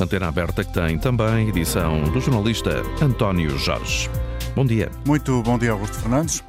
Antena aberta que tem também edição do jornalista António Jorge. Bom dia. Muito bom dia, Augusto Fernandes.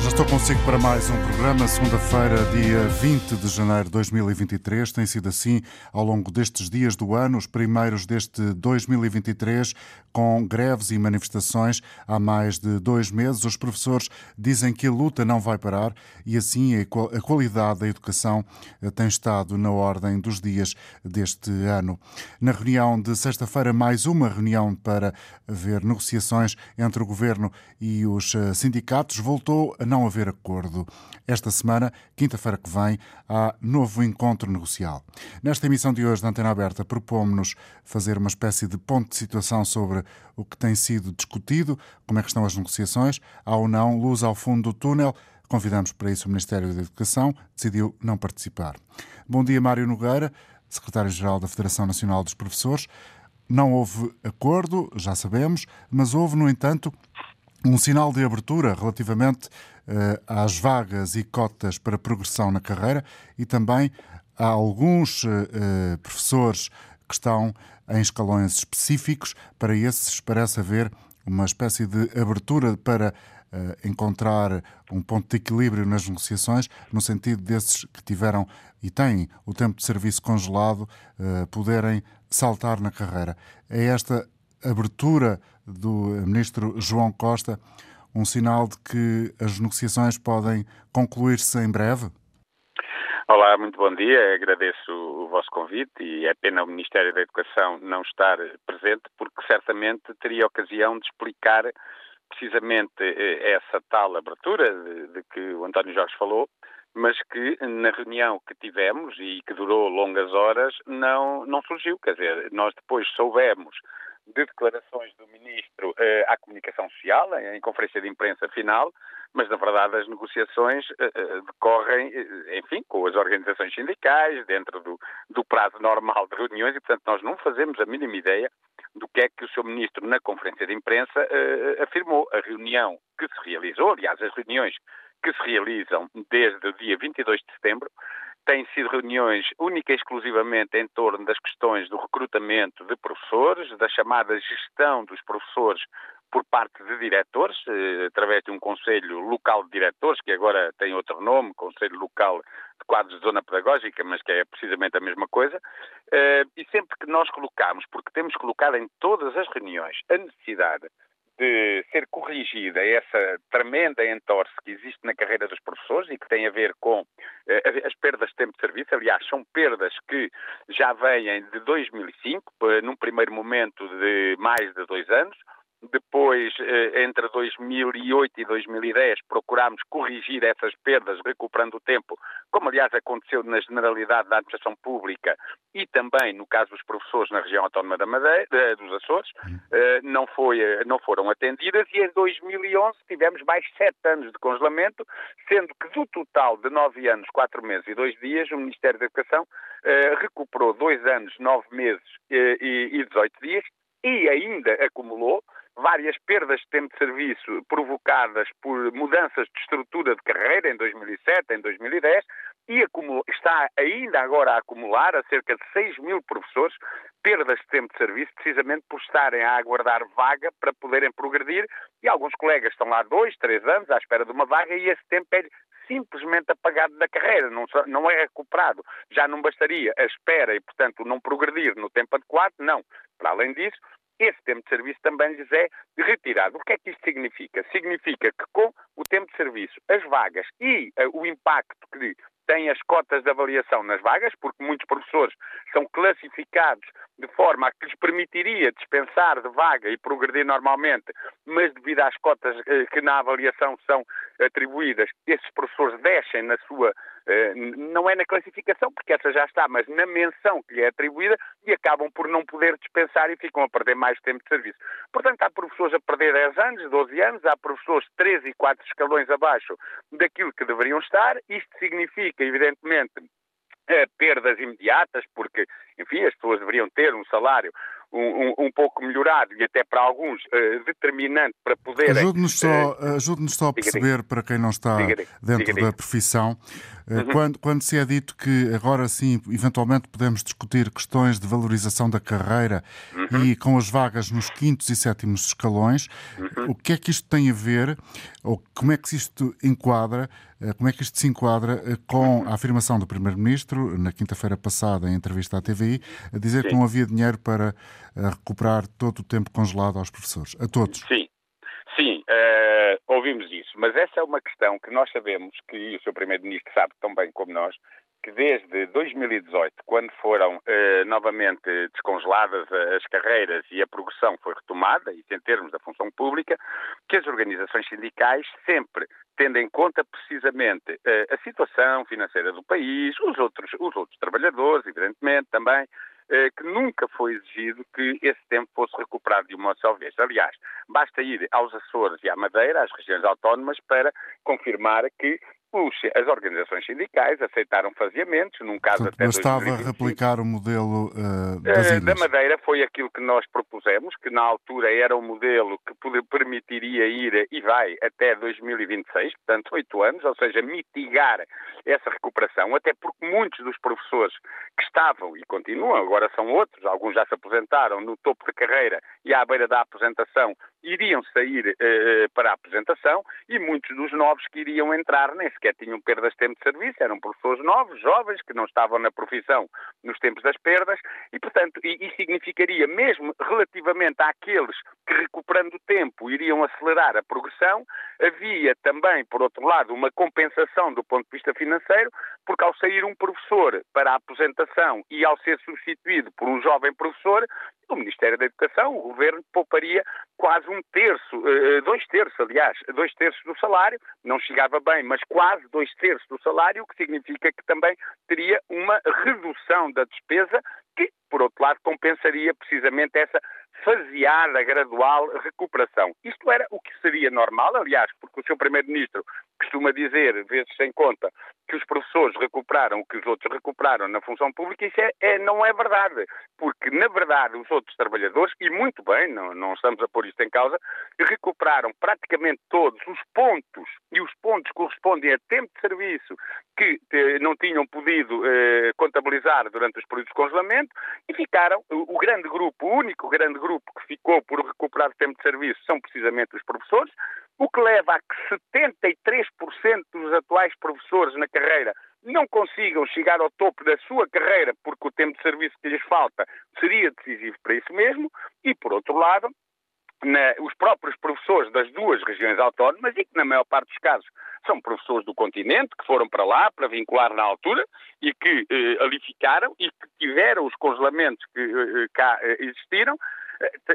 Já estou consigo para mais um programa, segunda-feira, dia 20 de janeiro de 2023. Tem sido assim ao longo destes dias do ano, os primeiros deste 2023, com greves e manifestações há mais de dois meses. Os professores dizem que a luta não vai parar e assim a qualidade da educação eh, tem estado na ordem dos dias deste ano. Na reunião de sexta-feira, mais uma reunião para ver negociações entre o governo e os eh, sindicatos, voltou a não haver acordo. Esta semana, quinta-feira que vem, há novo encontro negocial. Nesta emissão de hoje da Antena Aberta, propomos-nos fazer uma espécie de ponto de situação sobre o que tem sido discutido, como é que estão as negociações, há ou não luz ao fundo do túnel. Convidamos para isso o Ministério da Educação, decidiu não participar. Bom dia, Mário Nogueira, secretário-geral da Federação Nacional dos Professores. Não houve acordo, já sabemos, mas houve, no entanto, um sinal de abertura relativamente uh, às vagas e cotas para progressão na carreira e também há alguns uh, professores que estão em escalões específicos. Para esses parece haver uma espécie de abertura para uh, encontrar um ponto de equilíbrio nas negociações, no sentido desses que tiveram e têm o tempo de serviço congelado poderem saltar na carreira. É esta abertura do ministro João Costa um sinal de que as negociações podem concluir-se em breve? Olá, muito bom dia. Agradeço o vosso convite e é pena o Ministério da Educação não estar presente, porque certamente teria ocasião de explicar precisamente eh, essa tal abertura de, de que o António Jorge falou, mas que na reunião que tivemos e que durou longas horas não, não surgiu. Quer dizer, nós depois soubemos de declarações do Ministro eh, à comunicação social, em, em, conferência de imprensa final, mas na verdade as negociações eh, eh decorrem, enfim, com as organizações sindicais, dentro do, do prazo normal de reuniões e, portanto, nós não fazemos a mínima ideia do que é que o Sr. Ministro, na conferência de imprensa, afirmou. A reunião que se realizou, aliás, as reuniões que se realizam desde o dia 22 de setembro, têm sido reuniões única e exclusivamente em torno das questões do recrutamento de professores, da chamada gestão dos professores por parte de diretores, eh, através de um Conselho Local de Diretores, que agora tem outro nome, Conselho Local de Quadros de Zona Pedagógica, mas que é precisamente a mesma coisa. Eh, e sempre que nós colocamos, porque temos colocado em todas as reuniões a necessidade de ser corrigida essa tremenda entorse que existe na carreira dos professores e que tem a ver com eh, as perdas de tempo de serviço. Aliás, são perdas que já vêm de 2005, eh, num primeiro momento de mais de dois anos, depois, eh, entre 2008 e 2010, procurámos corrigir essas perdas, recuperando o tempo, como aliás aconteceu na generalidade da administração pública e também no caso dos professores na região autónoma da Madeira, eh, dos Açores, eh, não, foi, não foram atendidas e em 2011 tivemos mais sete anos de congelamento, sendo que do total de nove anos, quatro meses e dois dias, o Ministério da Educação recuperou dois anos, nove meses e 18 dias e ainda acumulou várias perdas de tempo de serviço provocadas por mudanças de estrutura de carreira em 2007, em 2010, e está ainda agora a acumular a cerca de 6 mil professores perdas de tempo de serviço, precisamente por estarem a aguardar vaga para poderem progredir, e alguns colegas estão lá dois, três anos à espera de uma vaga e esse tempo é simplesmente apagado da carreira, não, não é recuperado. Já não bastaria a espera e, portanto, não progredir no tempo adequado, não. Para além disso, esse tempo de serviço também lhes é retirado. O que é que isto significa? Significa que com o tempo de serviço, as vagas e uh, o impacto que têm as cotas de avaliação nas vagas, porque muitos professores são classificados de forma a que lhes permitiria dispensar de vaga e progredir normalmente, mas devido às cotas eh, que na avaliação são atribuídas, esses professores descem na sua, não é na classificação, porque essa já está, mas na menção que lhe é atribuída e acabam por não poder dispensar e ficam a perder mais tempo de serviço. Portanto, há professores a perder 10 anos, 12 anos, há professores 3 e 4 escalões abaixo daquilo que deveriam estar. Isto significa, evidentemente, eh, perdas imediatas, porque, enfim, as pessoas deveriam ter um salário um, um, um pouco melhorado e até para alguns uh, determinante para poder. Ajude-nos só, uh, ajude só a perceber, para quem não está dentro da profissão, Uhum. Quando, quando se é dito que agora sim, eventualmente podemos discutir questões de valorização da carreira uhum. e com as vagas nos quintos e sétimos escalões, uhum. o que é que isto tem a ver, ou como é que isto enquadra, como é que isto se enquadra com a afirmação do Primeiro-Ministro, na quinta-feira passada, em entrevista à TVI, a dizer sim. que não havia dinheiro para recuperar todo o tempo congelado aos professores, a todos? Sim. Sim, uh, ouvimos isso, mas essa é uma questão que nós sabemos, que e o Sr. Primeiro-Ministro sabe tão bem como nós, que desde 2018, quando foram uh, novamente descongeladas as carreiras e a progressão foi retomada, e em termos da função pública, que as organizações sindicais sempre tendo em conta precisamente uh, a situação financeira do país, os outros, os outros trabalhadores, evidentemente, também, que nunca foi exigido que esse tempo fosse recuperado de uma só vez. Aliás, basta ir aos Açores e à Madeira, às regiões autónomas, para confirmar que as organizações sindicais aceitaram faseamentos, num caso Portanto, até Bastava 2025. replicar o modelo uh, das ilhas. Da Madeira foi aquilo que nós propusemos, que na altura era um modelo que permitiria ir e vai até 2026, portanto oito anos, ou seja, mitigar essa recuperação, até porque muitos dos professores que estavam e continuam, agora são outros, alguns já se aposentaram no topo da carreira e à beira da aposentação, iriam sair uh, para a aposentação e muitos dos novos que iriam entrar nem sequer tinham perdas de tempo de serviço, eram professores novos, jovens, que não estavam na profissão nos tempos das perdas e, portanto, e, significaria, mesmo relativamente àqueles que, recuperando o tempo, iriam acelerar a progressão, havia também, por outro lado, uma compensação do ponto de vista financeiro, porque ao sair um professor para a aposentação e ao ser substituído por um jovem professor, o Ministério da Educação, o Governo, pouparia quase um terço, eh, eh, dois terços, aliás, dois terços do salário, não chegava bem, mas quase dois terços do salário, o que significa que também teria uma redução da despesa que, por outro lado, compensaria precisamente essa faseada, gradual recuperação. Isto era o que seria normal, aliás, porque o seu Primeiro-Ministro costuma dizer, vezes sem conta, que os professores recuperaram o que os outros recuperaram na função pública, isso é, é, não é verdade. Porque, na verdade, os outros trabalhadores, e muito bem, não, não estamos a pôr isto em causa, recuperaram praticamente todos os pontos, e os pontos correspondem a tempo de serviço que eh, não tinham podido eh, contabilizar durante os períodos de congelamento, e ficaram, o, o grande grupo, o único grande grupo que ficou por recuperar tempo de serviço são precisamente os professores, o que leva a que 73% dos atuais professores na carreira não consigam chegar ao topo da sua carreira porque o tempo de serviço que lhes falta seria decisivo para isso mesmo, e por outro lado, na, os próprios professores das duas regiões autónomas, e que na maior parte dos casos são professores do continente, que foram para lá para vincular na altura e que eh, ali ficaram e que tiveram os congelamentos que eh, cá eh, existiram,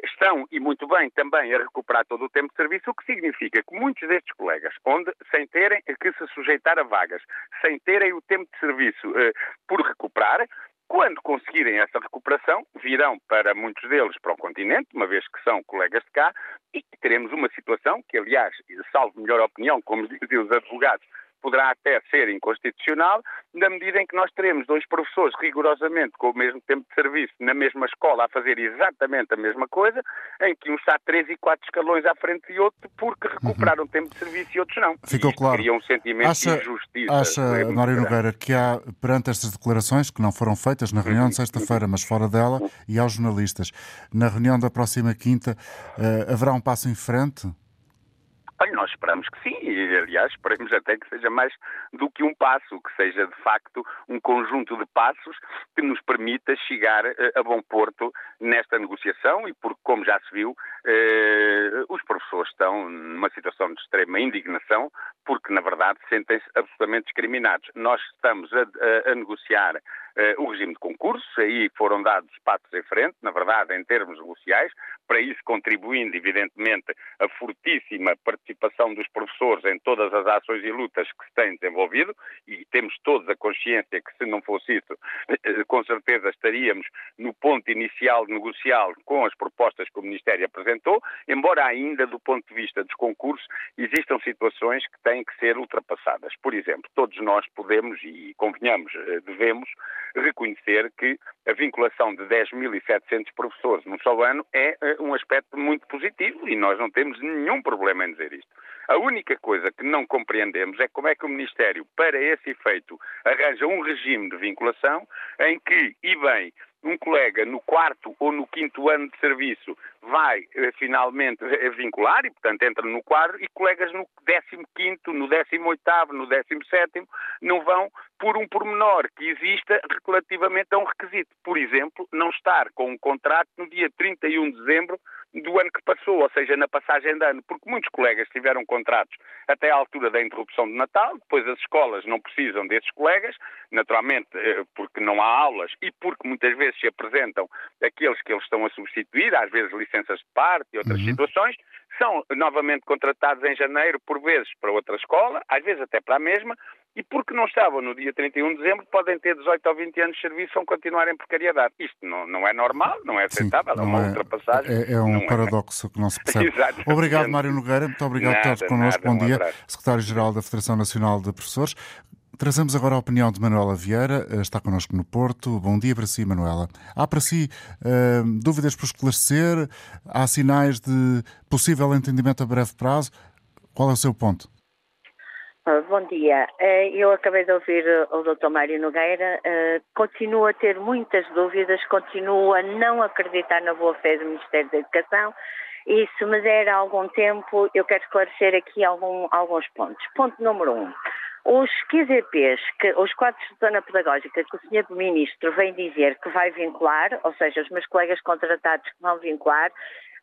estão, e muito bem, também a recuperar todo o tempo de serviço, o que significa que muitos destes colegas, onde, sem terem que se sujeitar a vagas, sem terem o tempo de serviço eh, por recuperar, quando conseguirem essa recuperação, virão para muitos deles para o continente, uma vez que são colegas de cá, e teremos uma situação que, aliás, salvo melhor opinião, como dizem os advogados, poderá até ser inconstitucional, na medida em que nós teremos dois professores rigorosamente com o mesmo tempo de serviço na mesma escola a fazer exatamente a mesma coisa, em que um está três e quatro escalões à frente de outro porque recuperaram uhum. tempo de serviço e outros não. Ficou e claro. Cria um sentimento acha, de injustiça. Acha, é Mário Nogueira, que há, perante estas declarações, que não foram feitas na reunião de sexta-feira, mas fora dela, e aos jornalistas, na reunião da próxima quinta, uh, haverá um passo em frente? Olha, nós esperamos que sim, e aliás esperemos até que seja mais do que um passo, que seja de facto um conjunto de passos que nos permita chegar eh, a bom porto nesta negociação e porque, como já se viu, eh, os professores estão numa situação de extrema indignação porque, na verdade, sentem-se absolutamente discriminados. Nós estamos a, a, a negociar eh, o regime de concurso, aí foram dados passos em frente, na verdade, em termos negociais, para isso contribuindo, evidentemente, a fortíssima participação dos professores em todas as ações e lutas que se têm desenvolvido, e temos todos a consciência que se não fosse isso, eh, com certeza estaríamos no ponto inicial negocial com as propostas que o Ministério apresentou, embora ainda do ponto de vista dos concursos existam situações que têm que ser ultrapassadas. Por exemplo, todos nós podemos e convenhamos, eh, devemos reconhecer que a vinculação de 10.700 professores num só ano é uh, um aspecto muito positivo e nós não temos nenhum problema em dizer isto. A única coisa que não compreendemos é como é que o Ministério, para esse efeito, arranja um regime de vinculação em que, e bem, um colega no quarto ou no quinto ano de serviço vai eh, finalmente eh, vincular e, portanto, entra no quadro e colegas no décimo quinto, no décimo oitavo, no décimo sétimo não vão por um pormenor que exista relativamente a um requisito. Por exemplo, não estar com um contrato no dia 31 de dezembro do ano que passou, ou seja, na passagem de ano, porque muitos colegas tiveram contratos até à altura da interrupção de Natal, depois as escolas não precisam desses colegas, naturalmente eh, porque não há aulas e porque muitas vezes se apresentam aqueles que eles estão a substituir, às vezes licenças de parte e outras uhum. situações, são novamente contratados em janeiro, por vezes para outra escola, às vezes até para a mesma, e porque não estavam no dia 31 de dezembro, podem ter 18 ou 20 anos de serviço vão continuar em precariedade. Isto não, não é normal, não é aceitável, Sim, é uma é, ultrapassagem. É, é um é. paradoxo é. que não se percebe. obrigado, Mário Nogueira, muito obrigado nada, por estar connosco. Bom um dia, Secretário-Geral da Federação Nacional de Professores. Trazemos agora a opinião de Manuela Vieira, eh, está connosco no Porto. Bom dia para si, Manuela. Há para si uh, dúvidas por esclarecer? Há sinais de possível entendimento a breve prazo? Qual é o seu ponto? Bom dia. Eh, eu acabei de ouvir o Dr. Mário Nogueira. Eh, continuo a ter muitas dúvidas, continuo a não acreditar na boa-fé do Ministério da Educação. E se me der algum tempo, eu quero esclarecer aqui algum, alguns pontos. Ponto número um. Os QZPs, que, os quadros de zona pedagógica que o Sr. Ministro vem dizer que vai vincular, ou seja, os meus colegas contratados que vão vincular,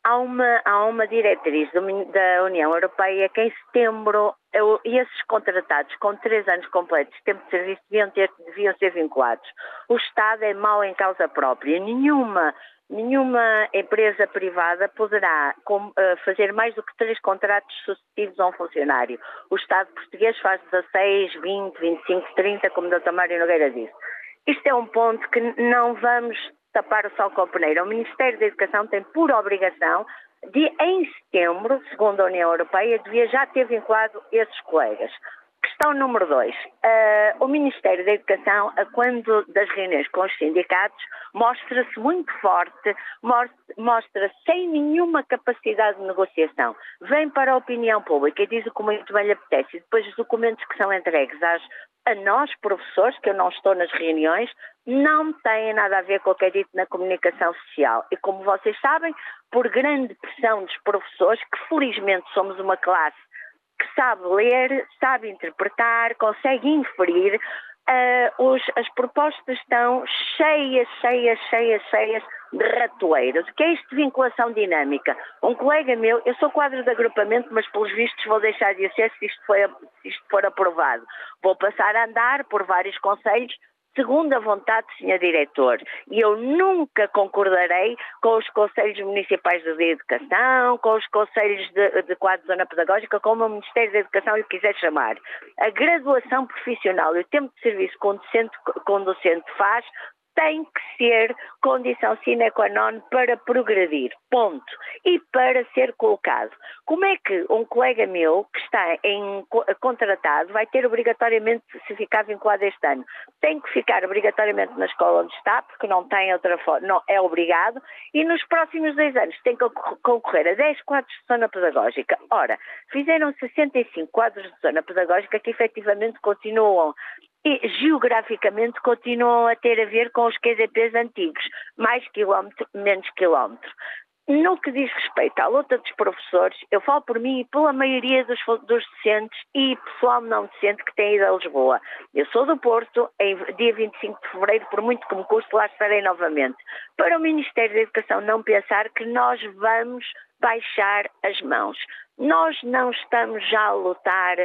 há uma, há uma diretriz do, da União Europeia que em setembro eu, esses contratados com três anos completos de tempo de serviço deviam, ter, deviam ser vinculados. O Estado é mau em causa própria. Nenhuma, nenhuma empresa privada poderá uh, fazer mais do que três contratos sucessivos a um funcionário. O Estado português faz 16, 20, 25, 30, como o Dr. Mário Nogueira disse. Isto é um ponto que não vamos tapar o sol com a peneira. O Ministério da Educação tem por obrigação de, em setembro, segundo a União Europeia, devia já ter vinculado esses colegas. Questão número dois. Uh, o Ministério da Educação, quando das reuniões com os sindicatos, mostra-se muito forte, mostra sem nenhuma capacidade de negociação. Vem para a opinião pública e diz o que muito bem lhe apetece. E depois os documentos que são entregues às, a nós, professores, que eu não estou nas reuniões, não têm nada a ver com o que é dito na comunicação social. E como vocês sabem, por grande pressão dos professores, que felizmente somos uma classe que sabe ler, sabe interpretar, consegue inferir, uh, os, as propostas estão cheias, cheias, cheias, cheias de ratoeiras. O que é isto de vinculação dinâmica? Um colega meu, eu sou quadro de agrupamento, mas pelos vistos vou deixar de ser se isto, foi, se isto for aprovado. Vou passar a andar por vários conselhos segundo a vontade do Sr. Diretor. E eu nunca concordarei com os Conselhos Municipais de Educação, com os Conselhos de, de Quadro Zona Pedagógica, como o Ministério da Educação lhe quiser chamar. A graduação profissional e o tempo de serviço que um docente faz tem que ser condição sine qua non para progredir, ponto. E para ser colocado. Como é que um colega meu que está em contratado vai ter obrigatoriamente, se ficar vinculado este ano, tem que ficar obrigatoriamente na escola onde está, porque não tem outra forma, não é obrigado, e nos próximos dois anos tem que concorrer a 10 quadros de zona pedagógica. Ora, fizeram 65 quadros de zona pedagógica que efetivamente continuam e geograficamente continuam a ter a ver com os QDPs antigos, mais quilómetro, menos quilómetro. No que diz respeito à luta dos professores, eu falo por mim e pela maioria dos, dos docentes e pessoal não docente que tem ido a Lisboa. Eu sou do Porto, em dia 25 de fevereiro, por muito que me custe, lá estarei novamente. Para o Ministério da Educação não pensar que nós vamos baixar as mãos. Nós não estamos já a lutar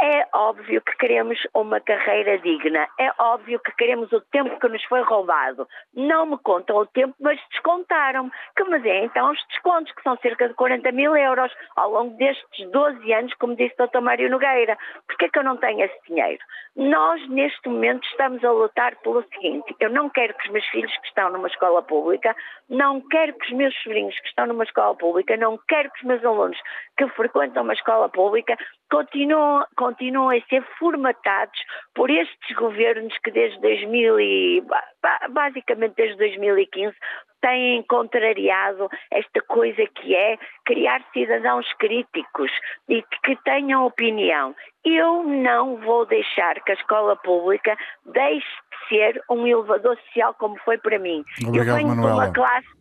é óbvio que queremos uma carreira digna, é óbvio que queremos o tempo que nos foi roubado. Não me contam o tempo, mas descontaram. Que me deem então os descontos, que são cerca de 40 mil euros ao longo destes 12 anos, como disse o Dr. Mário Nogueira. Porquê é que eu não tenho esse dinheiro? Nós, neste momento, estamos a lutar pelo seguinte: eu não quero que os meus filhos que estão numa escola pública, não quero que os meus sobrinhos que estão numa escola pública, não quero que os meus alunos que frequentam uma escola pública continuem continuam a ser formatados por estes governos que desde 2000 e, basicamente desde 2015 têm contrariado esta coisa que é criar cidadãos críticos e que tenham opinião. Eu não vou deixar que a escola pública deixe de ser um elevador social como foi para mim. Obrigado, Eu venho Manuela. de uma classe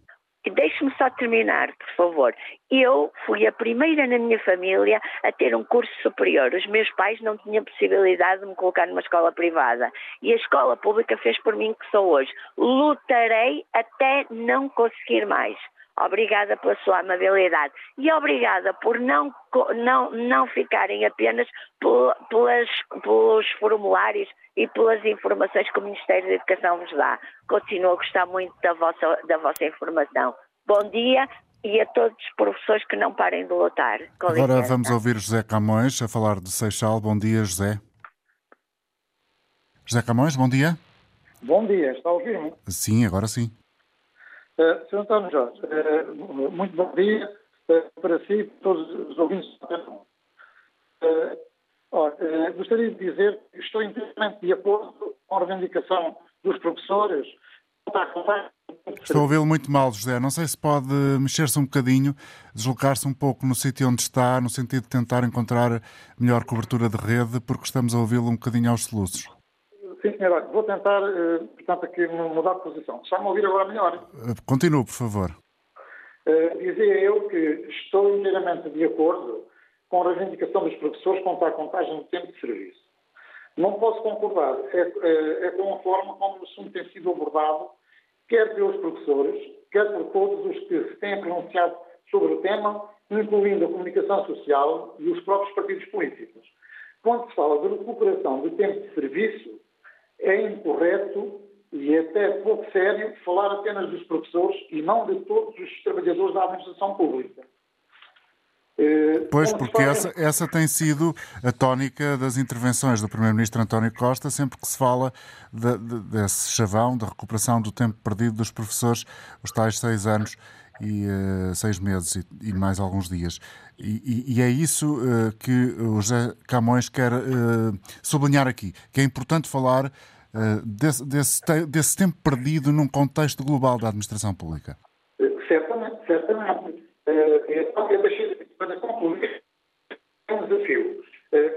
Deixe-me só terminar, por favor. Eu fui a primeira na minha família a ter um curso superior. Os meus pais não tinham possibilidade de me colocar numa escola privada. E a escola pública fez por mim que sou hoje. Lutarei até não conseguir mais. Obrigada pela sua amabilidade e obrigada por não, não, não ficarem apenas pelas, pelos formulários e pelas informações que o Ministério da Educação vos dá. Continuo a gostar muito da vossa, da vossa informação. Bom dia e a todos os professores que não parem de lutar. Com Agora licença. vamos ouvir José Camões a falar de Seixal. Bom dia, José. José Camões, bom dia. Bom dia, está a ouvir-me? Sim, agora sim. Uh, Sr. António Jorge, uh, muito bom dia uh, para si e para todos os ouvintes do uh, Gostaria de dizer que estou inteiramente de acordo com a reivindicação dos professores. Estou a ouvi-lo muito mal, José. Não sei se pode mexer-se um bocadinho, deslocar-se um pouco no sítio onde está, no sentido de tentar encontrar melhor cobertura de rede, porque estamos a ouvi-lo um bocadinho aos soluços. Sim, senhor. Vou tentar, eh, portanto, aqui mudar de posição. Está-me a ouvir agora melhor? Eh, continue, por favor. Uh, dizia eu que estou inteiramente de acordo com a reivindicação dos professores quanto à contagem do tempo de serviço. Não posso concordar é, é, com a forma como o assunto tem sido abordado, quer pelos professores, quer por todos os que se têm pronunciado sobre o tema, incluindo a comunicação social e os próprios partidos políticos. Quando se fala de recuperação de tempo de serviço, é incorreto e até pouco sério falar apenas dos professores e não de todos os trabalhadores da administração pública. Eh, pois, porque essa, essa tem sido a tónica das intervenções do Primeiro-Ministro António Costa, sempre que se fala de, de, desse chavão, da recuperação do tempo perdido dos professores, os tais seis anos e uh, seis meses e, e, mais alguns dias. E, e, e é isso uh, que o José Camões quer uh, sublinhar aqui, que é importante falar desse, desse, desse tempo perdido num contexto global da administração pública. Certamente, certamente. Então, eu deixei para concluir, é um desafio.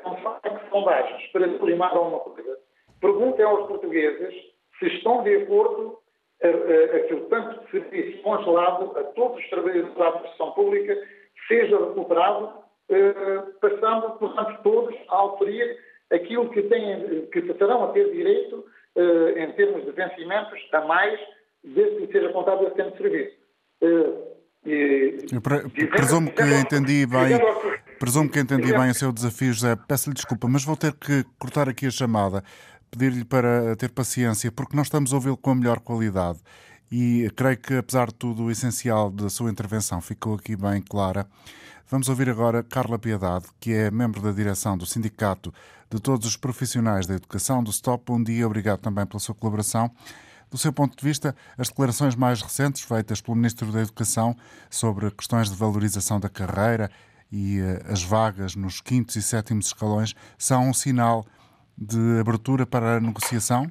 Quando fazem sondagens para sublimar alguma coisa, perguntem aos portugueses se estão de acordo aquele tanto de serviço congelado a todos os trabalhadores da administração pública seja recuperado, passando, portanto, todos a autoria aquilo que, têm, que passarão a ter direito em termos de vencimentos a mais desde que seja contado esse tempo de serviço. Eu presumo que entendi bem, presumo que entendi bem o seu desafio, José. Peço-lhe desculpa, mas vou ter que cortar aqui a chamada, pedir-lhe para ter paciência, porque não estamos a ouvi-lo com a melhor qualidade. E creio que, apesar de tudo, o essencial da sua intervenção ficou aqui bem clara. Vamos ouvir agora Carla Piedade, que é membro da direção do Sindicato de Todos os Profissionais da Educação do STOP. Bom dia, obrigado também pela sua colaboração. Do seu ponto de vista, as declarações mais recentes feitas pelo Ministro da Educação sobre questões de valorização da carreira e uh, as vagas nos quintos e sétimos escalões são um sinal de abertura para a negociação?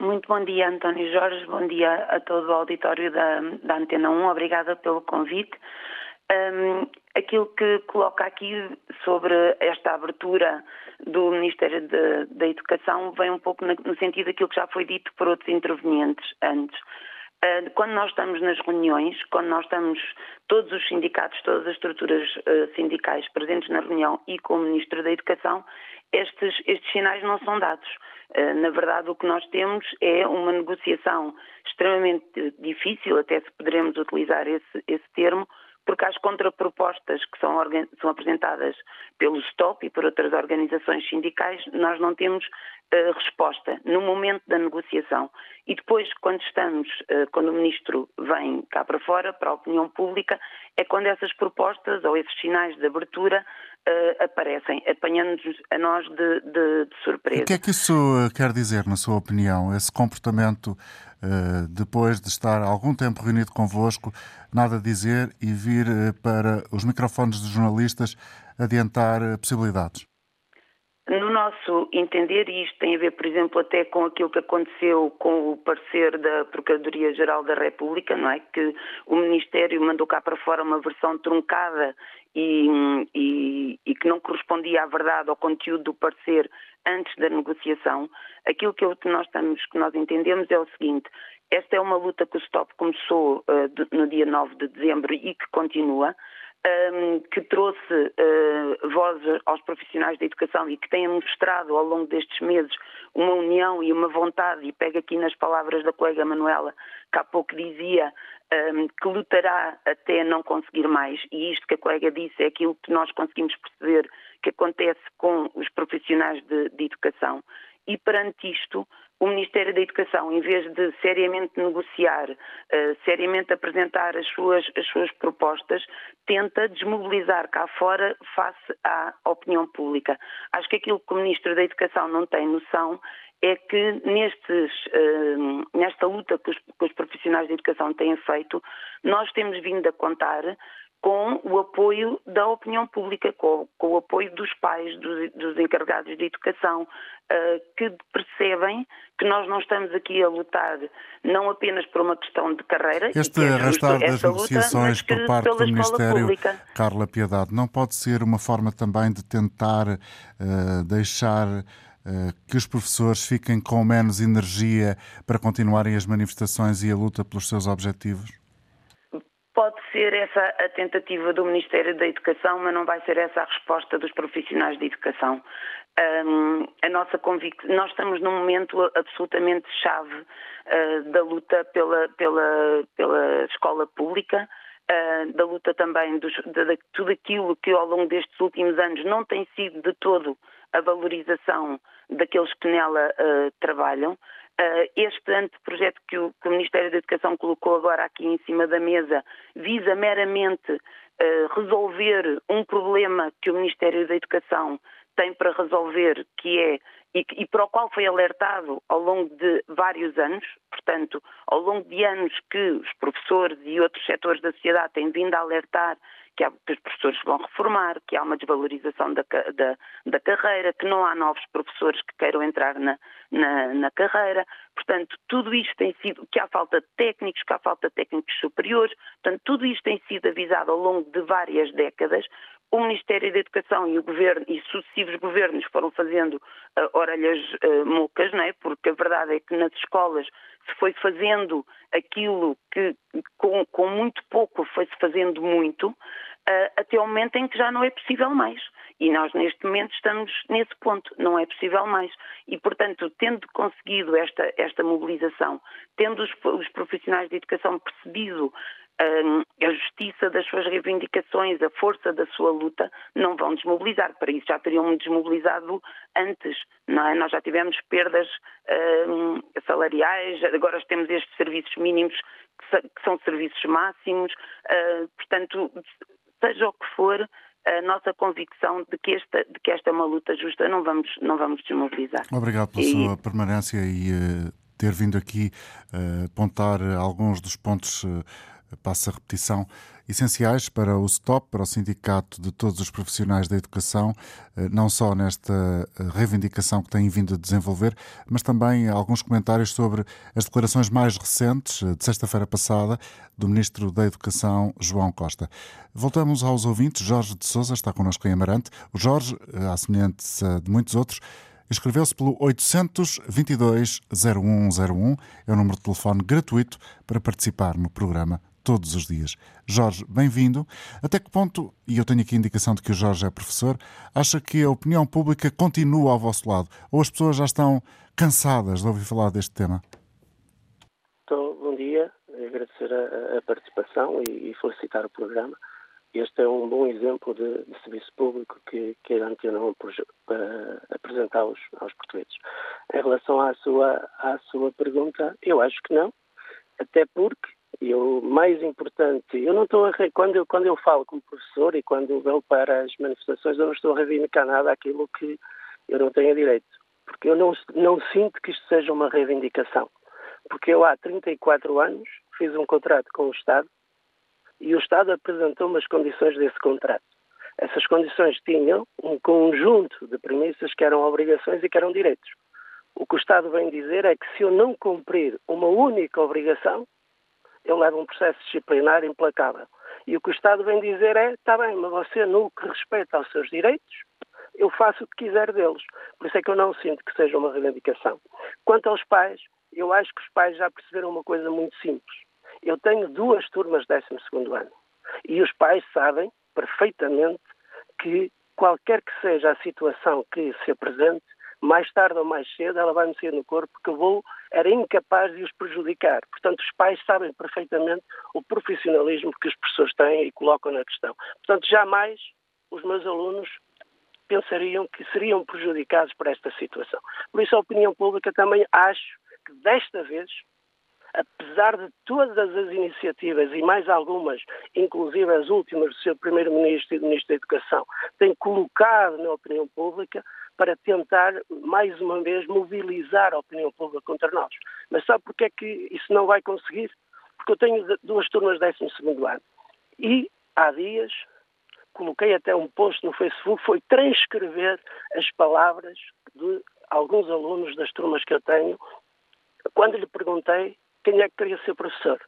Muito bom dia, António Jorge. Bom dia a todo o auditório da, da Antena 1. Obrigada pelo convite. Um, aquilo que coloca aqui sobre esta abertura do Ministério da Educação vem um pouco no sentido daquilo que já foi dito por outros intervenientes antes. Uh, quando nós estamos nas reuniões, quando nós estamos todos os sindicatos, todas as estruturas uh, sindicais presentes na reunião e com o Ministro da Educação, estes, estes sinais não são dados. Uh, na verdade, o que nós temos é uma negociação extremamente difícil, até se poderemos utilizar esse, esse termo, porque as contrapropostas que são, são, apresentadas pelo STOP e por outras organizações sindicais, nós não temos uh, resposta no momento da negociação. E depois, quando estamos, uh, quando o Ministro vem cá para fora, para a opinião pública, é quando essas propostas ou esses sinais de abertura uh, aparecem, apanhando-nos a nós de, de, de, surpresa. O que é que isso quer dizer, na sua opinião, esse comportamento depois de estar algum tempo reunido convosco, nada a dizer e vir para os microfones dos jornalistas adiantar possibilidades? no nosso entender, e isto tem a ver, por exemplo, até com aquilo que aconteceu com o parecer da Procuradoria-Geral da República, não é? Que o Ministério mandou cá para fora uma versão truncada e, e, e que não correspondia à verdade, ao conteúdo do parecer antes da negociação. Aquilo que nós, estamos, que nós entendemos é o seguinte: esta é uma luta que o STOP começou uh, no dia 9 de dezembro e que continua um, que trouxe uh, voz aos profissionais da educação e que tem mostrado ao longo destes meses uma união e uma vontade, e pega aqui nas palavras da colega Manuela, que há pouco dizia um, que lutará até não conseguir mais, e isto que a colega disse é aquilo que nós conseguimos perceber que acontece com os profissionais de, de educação. E perante isto, o Ministério da Educação, em vez de seriamente negociar, uh, seriamente apresentar as suas, as suas propostas, tenta desmobilizar cá fora face à opinião pública. Acho que aquilo que o Ministro da Educação não tem noção é que nestes, uh, nesta luta que os, que os profissionais da educação têm feito, nós temos vindo a contar com o apoio da opinião pública, com, com o apoio dos pais, dos, dos encarregados de educação, uh, que percebem que nós não estamos aqui a lutar não apenas por uma questão de carreira. Este é arrastar das negociações luta, por parte do Ministério, pública. Carla Piedade, não pode ser uma forma também de tentar uh, deixar que os professores fiquem com menos energia para continuarem as manifestações e a luta pelos seus objetivos? Pode ser essa a tentativa do Ministério da Educação, mas não vai ser essa a resposta dos profissionais de educação. Um, a nossa convic... Nós estamos num momento absolutamente chave uh, da luta pela, pela, pela escola pública, uh, da luta também dos, de, de, tudo aquilo que ao longo destes últimos anos não tem sido de todo a valorização daqueles que nela uh, trabalham. Uh, este anteprojeto que o, que o, Ministério da Educação colocou agora aqui em cima da mesa visa meramente uh, resolver um problema que o Ministério da Educação tem para resolver, que é e, e, para o qual foi alertado ao longo de vários anos, portanto, ao longo de anos que os professores e outros setores da sociedade têm vindo a alertar que, há, que os professores vão reformar, que há uma desvalorização da, da, da, carreira, que não há novos professores que queiram entrar na, na, na, carreira. Portanto, tudo isto tem sido, que há falta de técnicos, que há falta de técnicos superiores, portanto, tudo isto tem sido avisado ao longo de várias décadas. O Ministério da Educação e o Governo e sucessivos governos foram fazendo uh, orelhas uh, mocas, não é? Porque a verdade é que nas escolas se foi fazendo aquilo que com, com muito pouco foi-se fazendo muito, uh, até o momento em que já não é possível mais. E nós, neste momento, estamos nesse ponto, não é possível mais. E, portanto, tendo conseguido esta, esta mobilização, tendo os, os profissionais de educação percebido a justiça das suas reivindicações, a força da sua luta, não vão desmobilizar. Para isso já teriam desmobilizado antes, não é? Nós já tivemos perdas uh, salariais, agora temos estes serviços mínimos que são serviços máximos, uh, portanto, seja o que for, a nossa convicção de que, esta, de que esta é uma luta justa, não vamos, não vamos desmobilizar. Obrigado pela e... sua permanência e uh, ter vindo aqui uh, apontar alguns dos pontos passa a repetição, essenciais para o STOP, para o Sindicato de todos os profissionais da educação, eh, não só nesta eh, reivindicação que têm vindo a desenvolver, mas também alguns comentários sobre as declarações mais recentes, eh, de sexta-feira passada, do Ministro da Educação, João Costa. Voltamos aos ouvintes. Jorge de Souza está connosco em Amarante. O Jorge, à semelhança de muitos outros, Escreveu-se pelo 822 0101, é o número de telefone gratuito para participar no programa todos os dias. Jorge, bem-vindo. Até que ponto, e eu tenho aqui a indicação de que o Jorge é professor, acha que a opinião pública continua ao vosso lado? Ou as pessoas já estão cansadas de ouvir falar deste tema? Então, bom dia. Agradecer a, a participação e, e, felicitar o programa. Este é um bom exemplo de, de serviço público que, que a Antena apresenta aos, aos portugueses. Em relação à sua, à sua pergunta, eu acho que não, até porque e o mais importante, eu não estou a, quando eu quando eu falo como professor e quando vou para as manifestações, eu não estou a reivindicar nada aquilo que eu não tenho direito, porque eu não não sinto que isto seja uma reivindicação, porque eu há 34 anos fiz um contrato com o Estado e o Estado apresentou-me as condições desse contrato. Essas condições tinham um conjunto de premissas que eram obrigações e que eram direitos. O que o Estado vem dizer é que se eu não cumprir uma única obrigação, eu levo um processo disciplinar implacável. E o que o Estado vem dizer é: está bem, mas você, no que respeita aos seus direitos, eu faço o que quiser deles. Por isso é que eu não sinto que seja uma reivindicação. Quanto aos pais, eu acho que os pais já perceberam uma coisa muito simples. Eu tenho duas turmas de 12 ano e os pais sabem perfeitamente que qualquer que seja a situação que se apresente, mais tarde ou mais cedo ela vai mexer no corpo que eu vou, era incapaz de os prejudicar. Portanto, os pais sabem perfeitamente o profissionalismo que as pessoas têm e colocam na questão. Portanto, jamais os meus alunos pensariam que seriam prejudicados por esta situação. Por isso, a opinião pública também acho que desta vez, apesar de todas as iniciativas e mais algumas, inclusive as últimas do seu Primeiro-Ministro e do Ministro da Educação, tem colocado na opinião pública para tentar, mais uma vez, mobilizar a opinião pública contra nós. Mas sabe porque é que isso não vai conseguir? Porque eu tenho duas turmas de 12 ano. E há dias coloquei até um post no Facebook, foi transcrever as palavras de alguns alunos das turmas que eu tenho, quando lhe perguntei quem é que queria ser professor.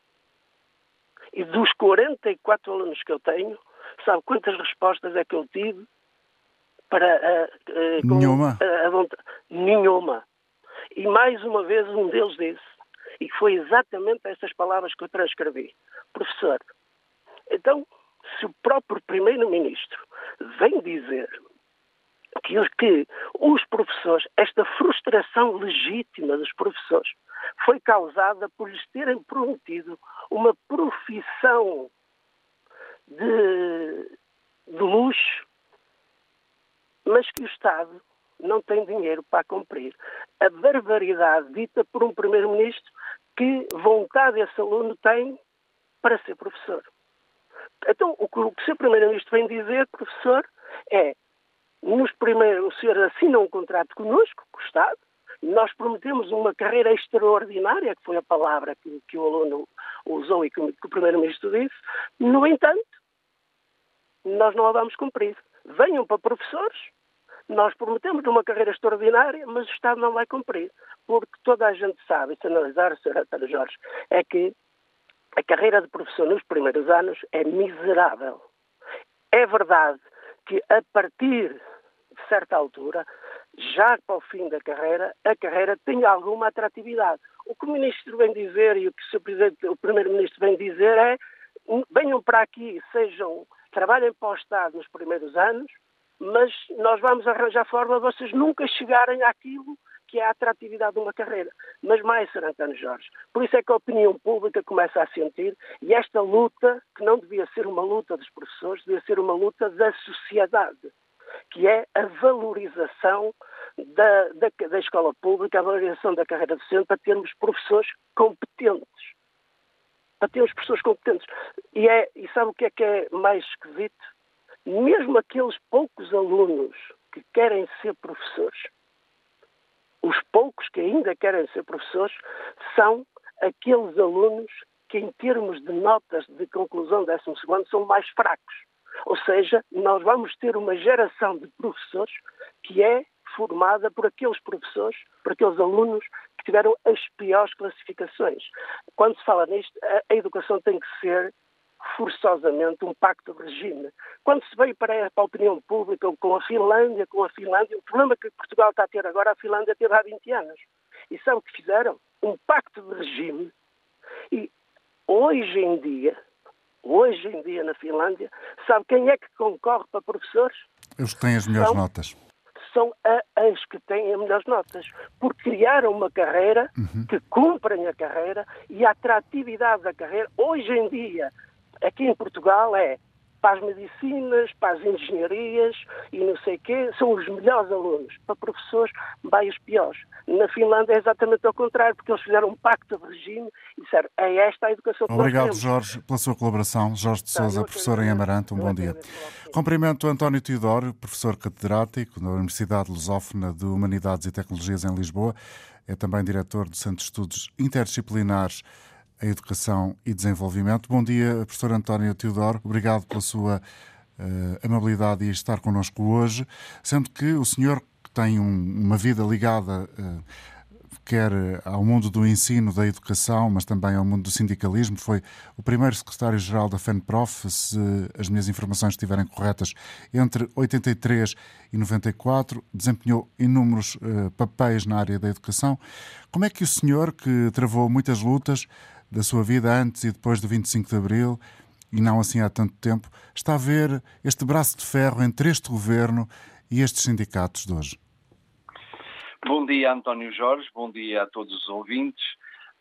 E dos 44 alunos que eu tenho, sabe quantas respostas é que eu tive para a, Nenhuma. A, a vontade? Nenhuma. E mais uma vez um deles disse, e foi exatamente essas palavras que eu transcrevi. Professor, então se o próprio Primeiro-Ministro vem dizer que, que os professores, esta frustração legítima dos professores, foi causada por lhes terem prometido uma profissão de, de luxo, mas que o Estado não tem dinheiro para cumprir. A barbaridade dita por um Primeiro-Ministro que vontade esse aluno tem para ser professor. Então, o que o Sr. Primeiro-Ministro vem dizer, professor, é nos primeiros, o senhor assina um contrato connosco, com o Estado, nós prometemos uma carreira extraordinária, que foi a palavra que, que o aluno usou e que, que o Primeiro-Ministro disse. No entanto, nós não a vamos cumprir. Venham para professores, nós prometemos uma carreira extraordinária, mas o Estado não vai cumprir. Porque toda a gente sabe, se analisar, Sr. Antônio Jorge, é que a carreira de professor nos primeiros anos é miserável. É verdade que a partir de certa altura, já para o fim da carreira, a carreira tem alguma atratividade. O que o ministro vem dizer e o que o, o primeiro-ministro vem dizer é venham para aqui, sejam, trabalhem para o Estado nos primeiros anos, mas nós vamos arranjar forma de vocês nunca chegarem àquilo que é a atratividade de uma carreira. Mas mais, Sr. António Jorge. Por isso é que a opinião pública começa a sentir, e esta luta, que não devia ser uma luta dos professores, devia ser uma luta da sociedade, que é a valorização da, da, da escola pública, a valorização da carreira docente, para termos professores competentes. Para termos professores competentes. E, é, e sabe o que é que é mais esquisito? Mesmo aqueles poucos alunos que querem ser professores, os poucos que ainda querem ser professores são aqueles alunos que, em termos de notas de conclusão do 12 são mais fracos. Ou seja, nós vamos ter uma geração de professores que é formada por aqueles professores, por aqueles alunos que tiveram as piores classificações. Quando se fala nisto, a, educação tem que ser forçosamente um pacto de regime. Quando se veio para a opinião pública com a Finlândia, com a Finlândia, o problema que Portugal está a ter agora, a Finlândia teve há 20 anos. E sabe o que fizeram? Um pacto de regime. E hoje em dia, hoje em dia na Finlândia, sabe quem é que concorre para professores? Os que têm as melhores são, notas. São as que têm as melhores notas. Porque criaram uma carreira uhum. que cumprem a carreira e a atratividade da carreira, hoje em dia, aqui em Portugal é para as medicinas, para as engenharias e não sei o quê, são os melhores alunos. Para professores, vai os piores. Na Finlândia é exatamente ao contrário, porque eles fizeram um pacto de regime e disseram é esta a educação que Obrigado, Jorge, pela sua colaboração. Jorge de tá, Souza, professor em Amarante, um bom dia. Cumprimento António Teodoro, professor catedrático na Universidade Lusófona de Humanidades e Tecnologias em Lisboa. É também diretor do Centro de Estudos Interdisciplinares a Educação e Desenvolvimento. Bom dia, professor António Teodoro. Obrigado pela sua uh, amabilidade e estar connosco hoje, sendo que o senhor tem um, uma vida ligada uh, quer ao mundo do ensino, da educação, mas também ao mundo do sindicalismo. Foi o primeiro secretário-geral da FENPROF, se as minhas informações estiverem corretas, entre 83 e 94, desempenhou inúmeros uh, papéis na área da educação. Como é que o senhor, que travou muitas lutas da sua vida antes e depois do 25 de Abril, e não assim há tanto tempo, está a ver este braço de ferro entre este governo e estes sindicatos de hoje? Bom dia, António Jorge, bom dia a todos os ouvintes.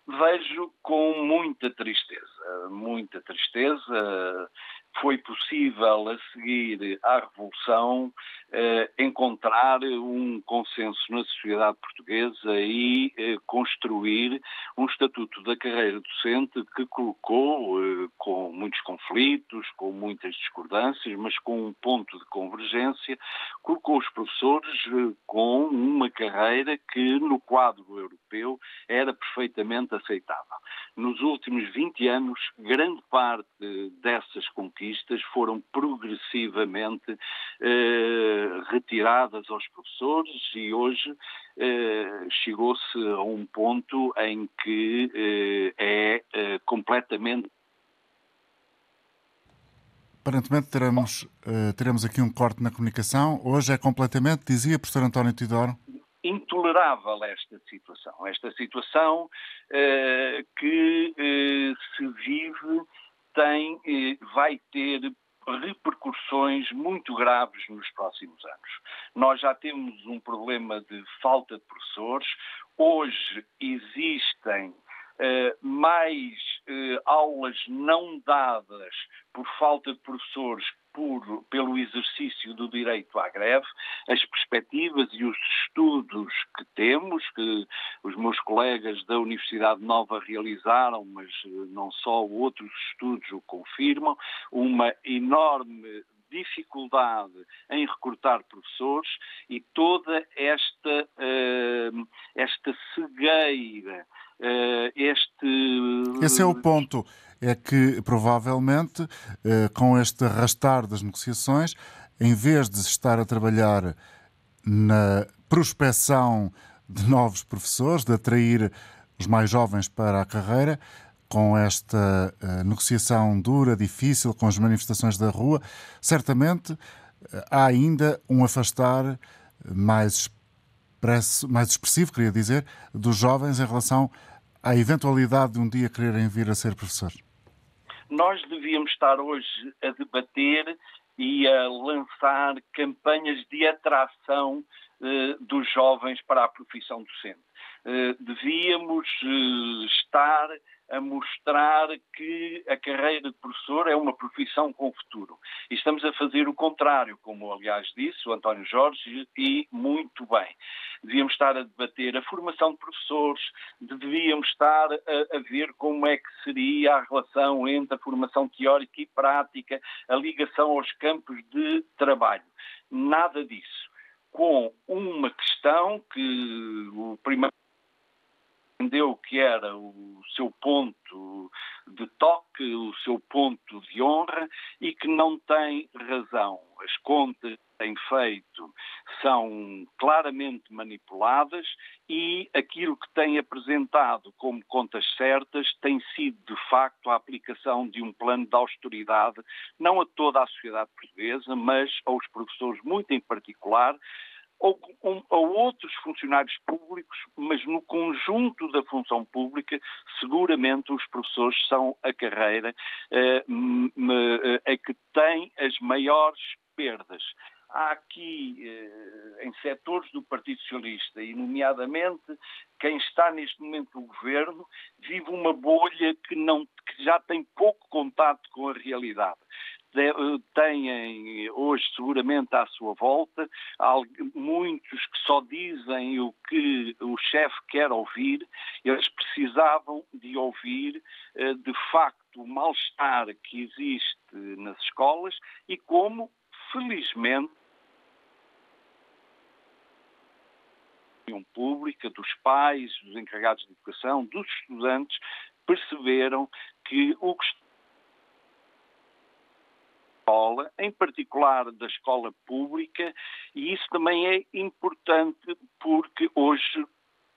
Vejo com muita tristeza, muita tristeza. Foi possível, a seguir à Revolução, encontrar um consenso na sociedade portuguesa e eh, construir um estatuto da carreira docente que colocou, eh, com muitos conflitos, com muitas discordâncias, mas com um ponto de convergência, colocou os professores com uma carreira que, no quadro europeu, era perfeitamente aceitável. Nos últimos 20 anos, grande parte dessas conquistas foram progressivamente eh, retiradas aos professores e hoje eh, chegou-se a um ponto em que eh, é eh, completamente Aparentemente teremos, uh, teremos aqui um corte na comunicação. Hoje é completamente, dizia o professor António Tidoro. Intolerável esta situação. Esta situação uh, que uh, se vive tem, vai ter repercussões muito graves nos próximos anos. Nós já temos um problema de falta de professores. Hoje existem Uh, mais uh, aulas não dadas por falta de professores por, pelo exercício do direito à greve, as perspectivas e os estudos que temos, que os meus colegas da Universidade Nova realizaram, mas eh, não só, outros estudos o confirmam, uma enorme dificuldade em recrutar professores e toda esta, uh, esta cegueira, este... Esse é o ponto. É que provavelmente eh, com este arrastar das negociações, em vez de estar a trabalhar na prospecção de novos professores, de atrair os mais jovens para a carreira, com esta uh, negociação dura, difícil, com as manifestações da rua, certamente há ainda um afastar mais, expresso, mais expressivo, queria dizer, dos jovens em relação à eventualidade de um dia quererem vir a ser professores nós devíamos estar hoje a debater e a lançar campanhas de atração eh, dos jovens para a profissão docente. Eh, devíamos eh, estar a mostrar que a carreira de professor é uma profissão com futuro. E estamos a fazer o contrário, como aliás disse o António Jorge, e muito bem. Devíamos estar a debater a formação de professores, devíamos estar a, a ver como é que seria a relação entre a formação teórica e prática, a ligação aos campos de trabalho. Nada disso. Com uma questão que o primeiro entendeu que era o seu ponto de toque, o seu ponto de honra e que não tem razão. As contas que tem feito são claramente manipuladas e aquilo que tem apresentado como contas certas tem sido, de facto, a aplicação de um plano de austeridade, não a toda a sociedade portuguesa, mas aos professores muito em particular, ou, ou outros funcionários públicos, mas no conjunto da função pública, seguramente os professores são a carreira eh, eh, que tem as maiores perdas. Há aqui, eh, em setores do Partido Socialista, e nomeadamente quem está neste momento no governo, vive uma bolha que, não, que já tem pouco contato com a realidade têm hoje seguramente à sua volta muitos que só dizem o que o chefe quer ouvir, eles precisavam de ouvir eh, de facto o mal-estar que existe nas escolas e como, felizmente, pública, dos pais, dos encarregados de educação, dos estudantes, perceberam que o que escola, em particular da escola pública, e isso também é importante porque hoje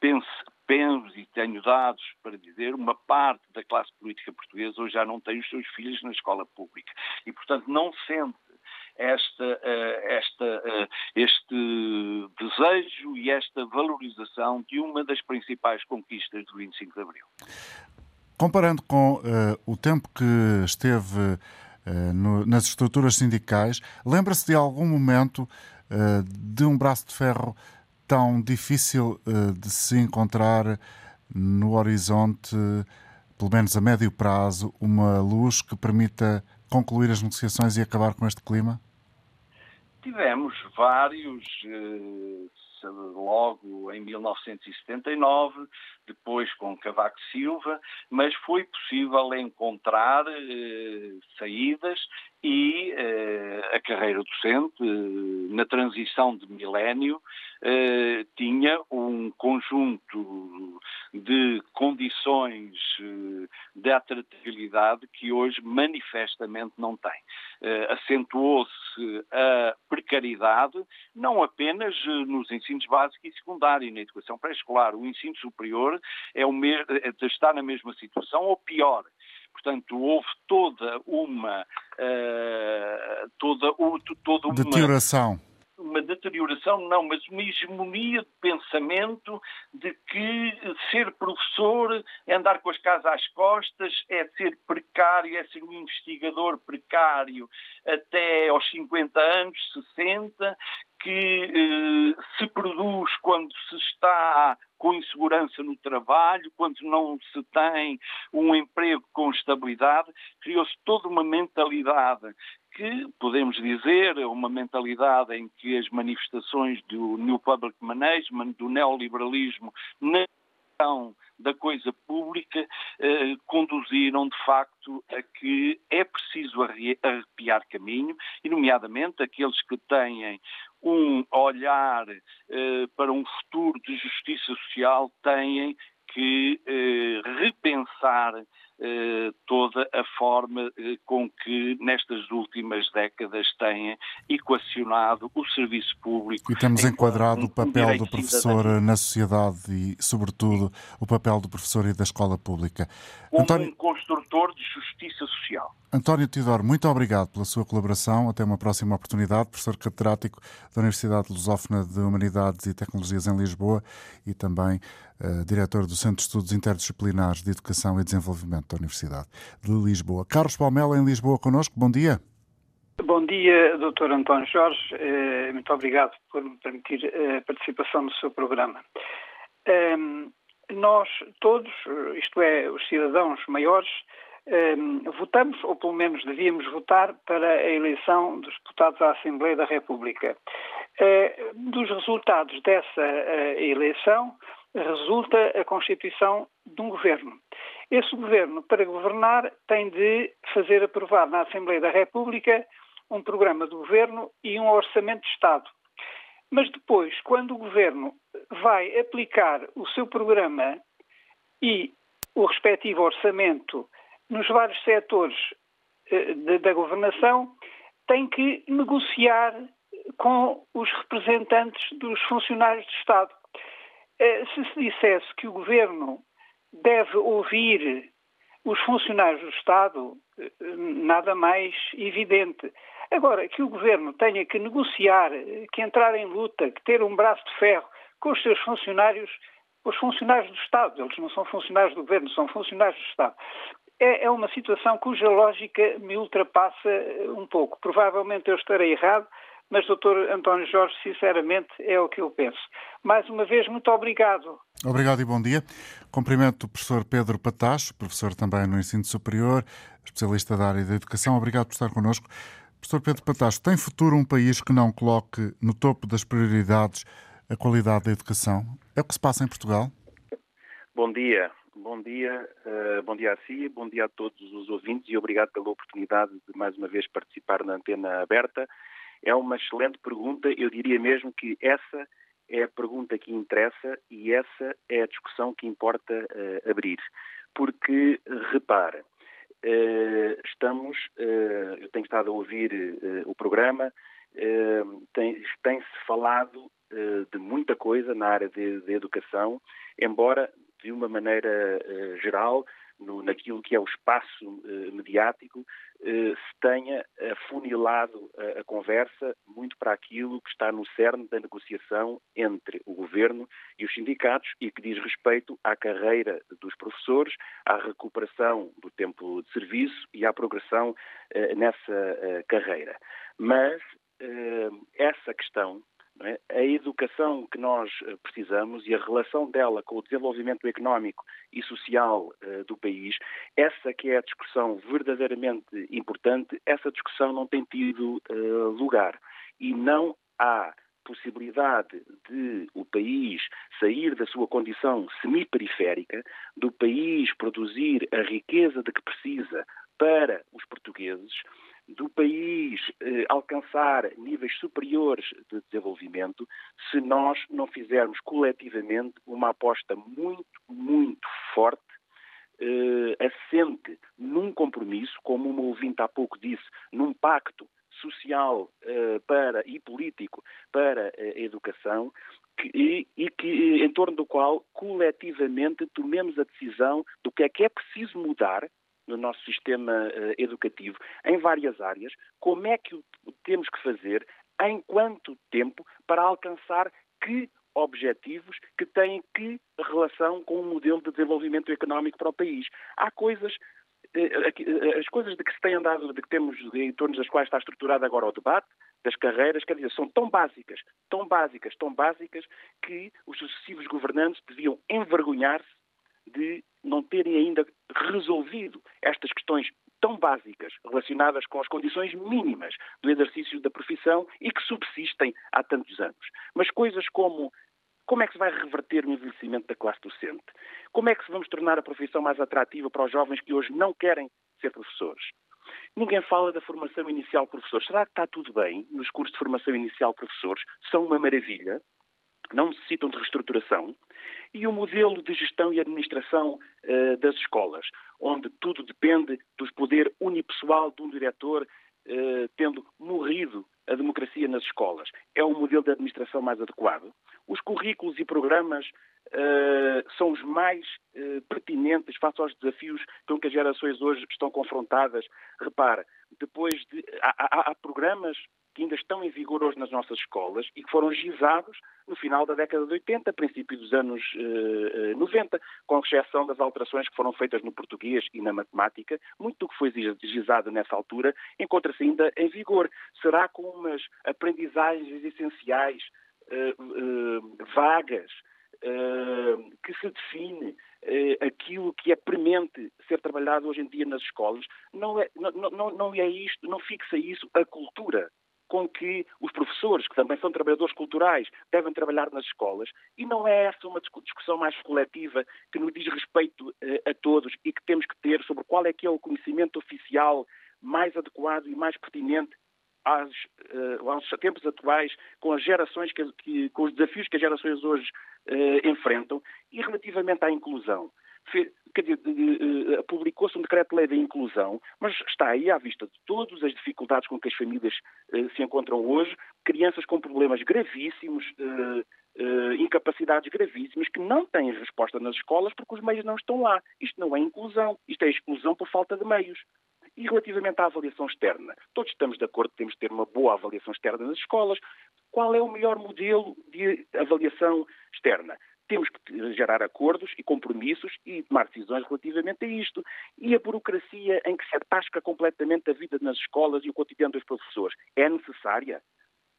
penso, penso e tenho dados para dizer, uma parte da classe política portuguesa hoje já não tem os seus filhos na escola pública e, portanto, não sente esta, eh, esta, eh, este desejo e esta valorização de uma das principais conquistas do 25 de Abril. Comparando com uh, o tempo que esteve no, nas estruturas sindicais, lembra-se de algum momento uh, de um braço de ferro tão difícil de se encontrar no horizonte, pelo menos a médio prazo, uma luz que permita concluir as negociações e acabar com este clima? Tivemos vários, logo em 1979, depois com Cavaco Silva, mas foi possível encontrar eh, saídas e eh, a carreira docente, eh, na transição de milénio, eh, tinha um conjunto de condições eh, de atratividade que hoje manifestamente não tem. Eh, acentuou-se a precariedade, não apenas nos ensinos básico e secundário, na educação pré-escolar. O ensino superior é o está na mesma situação ou pior. Portanto, houve toda uma uh, toda, toda uma deterioração uma deterioração, não, mas uma hegemonia de pensamento de que ser professor é andar com as casas às costas, é ser precário, é ser um investigador precário até aos 50 anos, 60, que eh, se produz quando se está com insegurança no trabalho, quando não se tem um emprego com estabilidade, criou-se toda uma mentalidade que, podemos dizer, é uma mentalidade em que as manifestações do New Public Management, do neoliberalismo, na da coisa pública eh, conduziram de facto a que é preciso arrepiar caminho, e nomeadamente aqueles que têm um olhar eh, para um futuro de justiça social têm que eh, repensar toda a forma eh, com que nestas últimas décadas têm equacionado o serviço público. E temos enquadrado o papel do professor na sociedade e, sobretudo, o papel do professor e da escola pública. Como António... um construtor de justiça social. António Tidor, muito obrigado pela sua colaboração. Até uma próxima oportunidade. Professor catedrático da Universidade Lusófona de Humanidades e Tecnologias em Lisboa e também uh, diretor do Centro de Estudos Interdisciplinares de Educação e Desenvolvimento da Universidade de Lisboa. Carlos Palmela, em Lisboa, connosco. Bom dia. Bom dia, Dr. António Jorge. Eh, muito obrigado por me permitir a participação no seu programa. Ehm, nós todos, isto é, os cidadãos maiores, Ehm, votamos, ou pelo menos devíamos votar, para a eleição dos deputados à Assembleia da República. Dos resultados dessa eleição resulta a constituição de um governo. Esse governo, para governar, tem de fazer aprovar na Assembleia da República um programa do governo e um orçamento de Estado. Mas depois, quando o governo vai aplicar o seu programa e o respectivo orçamento nos vários setores eh, da governação, tem que negociar com os representantes dos funcionários do Estado. Eh, se se dissesse que o governo deve ouvir os funcionários do Estado, eh, nada mais evidente. Agora, que o governo tenha que negociar, que entrar em luta, que ter um braço de ferro com os seus funcionários, os funcionários do Estado, eles não são funcionários do governo, são funcionários do Estado é, é uma situação cuja lógica me ultrapassa um pouco. Provavelmente eu estarei errado, mas, doutor António Jorge, sinceramente, é o que eu penso. Mais uma vez, muito obrigado. Obrigado e bom dia. Cumprimento o professor Pedro Patacho, professor também no ensino superior, especialista da área da educação. Obrigado por estar connosco. Professor Pedro Patacho, tem futuro um país que não coloque no topo das prioridades a qualidade da educação? É o que se passa em Portugal? Bom dia. Bom dia, uh, bom dia a si, bom dia a todos os ouvintes e obrigado pela oportunidade de mais uma vez participar na antena aberta. É uma excelente pergunta, eu diria mesmo que essa é a pergunta que interessa e essa é a discussão que importa uh, abrir. Porque, repare, uh, estamos, uh, eu tenho estado a ouvir o programa, tem-se tem falado de muita coisa na área de, de, educação, embora de uma maneira geral no, naquilo que é o espaço uh, mediático, uh, se tenha afunilado a, a, conversa muito para aquilo que está no cerne da negociação entre o governo e os sindicatos e que diz respeito à carreira dos professores, à recuperação do tempo de serviço e à progressão uh, nessa carreira. Mas essa questão? A educação que nós eh, precisamos e a relação dela com o desenvolvimento económico e social uh, do país, essa que é a discussão verdadeiramente importante, essa discussão não tem tido uh, lugar. E não há possibilidade de o país sair da sua condição semi-periférica, do país produzir a riqueza de que precisa para os portugueses, do país eh, alcançar níveis superiores de desenvolvimento se nós não fizermos coletivamente uma aposta muito, muito forte, eh, assente num compromisso, como uma ouvinte há pouco disse, num pacto social eh, para, e político para a educação, que, e, e, que, em torno do qual coletivamente tomemos a decisão do que é que é preciso mudar no nosso sistema uh, educativo, em várias áreas, como é que o temos que fazer, em quanto tempo, para alcançar que objetivos que têm que relação com o modelo de desenvolvimento económico para o país. Há coisas eh, eh, as coisas de que se tem andado, de que temos, em torno das quais está estruturado agora o debate, das carreiras, quer dizer, são tão básicas, tão básicas, tão básicas, que os sucessivos governantes deviam envergonhar-se de não terem ainda resolvido estas questões tão básicas relacionadas com as condições mínimas do exercício da profissão e que subsistem há tantos anos. Mas coisas como como é que se vai reverter o envelhecimento da classe docente? Como é que se vamos tornar a profissão mais atrativa para os jovens que hoje não querem ser professores? Ninguém fala da formação inicial de professores. Será que está tudo bem nos cursos de formação inicial de professores? São uma maravilha não necessitam de reestruturação, e o modelo de gestão e administração uh, das escolas, onde tudo depende do poder unipessoal de um diretor, uh, tendo morrido a democracia nas escolas. É o modelo de administração mais adequado. Os currículos e programas uh, são os mais pertinentes face aos desafios com que as gerações hoje estão confrontadas. Repare, depois de. há, há, há programas que ainda estão em vigor hoje nas nossas escolas e que foram gizados no final da década de 80, princípio dos anos eh, 90, eh, com exceção das alterações que foram feitas no português e na matemática. Muito do que foi gizado nessa altura encontra-se ainda em vigor. Será com umas aprendizagens essenciais, eh, eh, vagas, eh, que se define aquilo que é premente ser trabalhado hoje em dia nas escolas, não é, não, não, não é isto, não fixa isso a cultura com que os professores, que também são trabalhadores culturais, devem trabalhar nas escolas, e não é essa uma discussão mais coletiva que nos diz respeito uh, a todos e que temos que ter sobre qual é que é o conhecimento oficial mais adequado e mais pertinente aos, uh, aos tempos atuais, com as gerações que, que, com os desafios que as gerações hoje uh, enfrentam, e relativamente à inclusão eh, publicou-se um decreto-lei da inclusão, mas está aí à vista de todas as dificuldades com que as famílias uh, se encontram hoje, crianças com problemas gravíssimos, incapacidades gravíssimas, que não têm resposta nas escolas porque os meios não estão lá. Isto não é inclusão, isto é exclusão por falta de meios. E relativamente à avaliação externa, todos estamos de acordo que temos de ter uma boa avaliação externa nas escolas. Qual é o melhor modelo de avaliação externa? Temos que gerar acordos e compromissos e tomar decisões relativamente a isto. E a burocracia em que se atasca completamente a vida nas escolas e o cotidiano dos professores é necessária?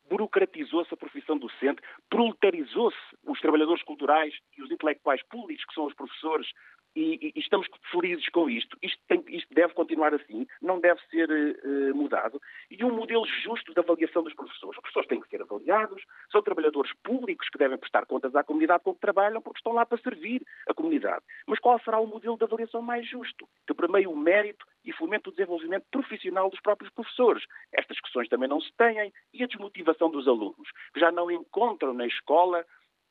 burocratizou-se a profissão docente, proletarizou-se os trabalhadores culturais e os intelectuais públicos, que são os professores, e, e, estamos felizes com isto. Isto, tem, isto, deve continuar assim, não deve ser uh, mudado. E um modelo justo de avaliação dos professores. Os professores têm que ser avaliados, são trabalhadores públicos que devem prestar contas à comunidade com que trabalham, porque estão lá para servir a comunidade. Mas qual será o modelo de avaliação mais justo? Que permeie o mérito e fomente o desenvolvimento profissional dos próprios professores. Estas questões também não se têm. E a desmotivação dos alunos, que já não encontram na escola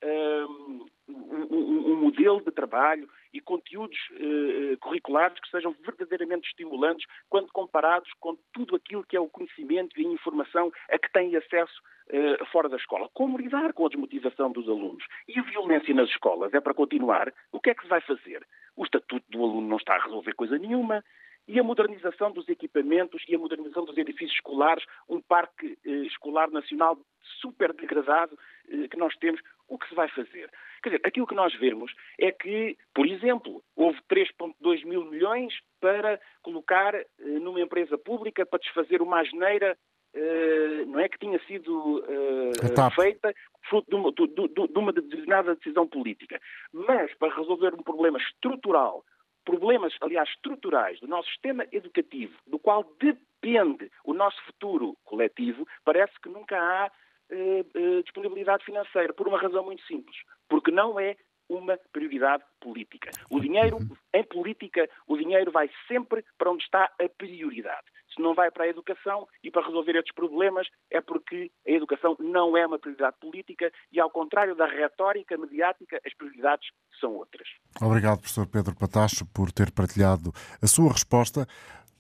um, um, modelo de trabalho e conteúdos uh, curriculares que sejam verdadeiramente estimulantes quando comparados com tudo aquilo que é o conhecimento e a informação a que têm acesso uh, fora da escola. Como lidar com a desmotivação dos alunos? E a violência nas escolas é para continuar? O que é que se vai fazer? O estatuto do aluno não está a resolver coisa nenhuma. E a modernização dos equipamentos e a modernização dos edifícios escolares, um parque eh, escolar nacional super degradado eh, que nós temos, o que se vai fazer? Quer dizer, aquilo que nós vemos é que, por exemplo, houve 3,2 mil milhões para colocar eh, numa empresa pública para desfazer uma asneira Uh, não é que tinha sido uh, feita fruto de uma, de, de, de uma, determinada decisão política. Mas para resolver um problema estrutural problemas, aliás, estruturais do nosso sistema educativo, do qual depende o nosso futuro coletivo, parece que nunca há eh, eh, disponibilidade financeira, por uma razão muito simples, porque não é uma prioridade política. O dinheiro, em política, o dinheiro vai sempre para onde está a prioridade se não vai para a educação e para resolver estes problemas é porque a educação não é uma prioridade política e, ao contrário da retórica mediática, as prioridades são outras. Obrigado, professor Pedro Patacho, por ter partilhado a sua resposta,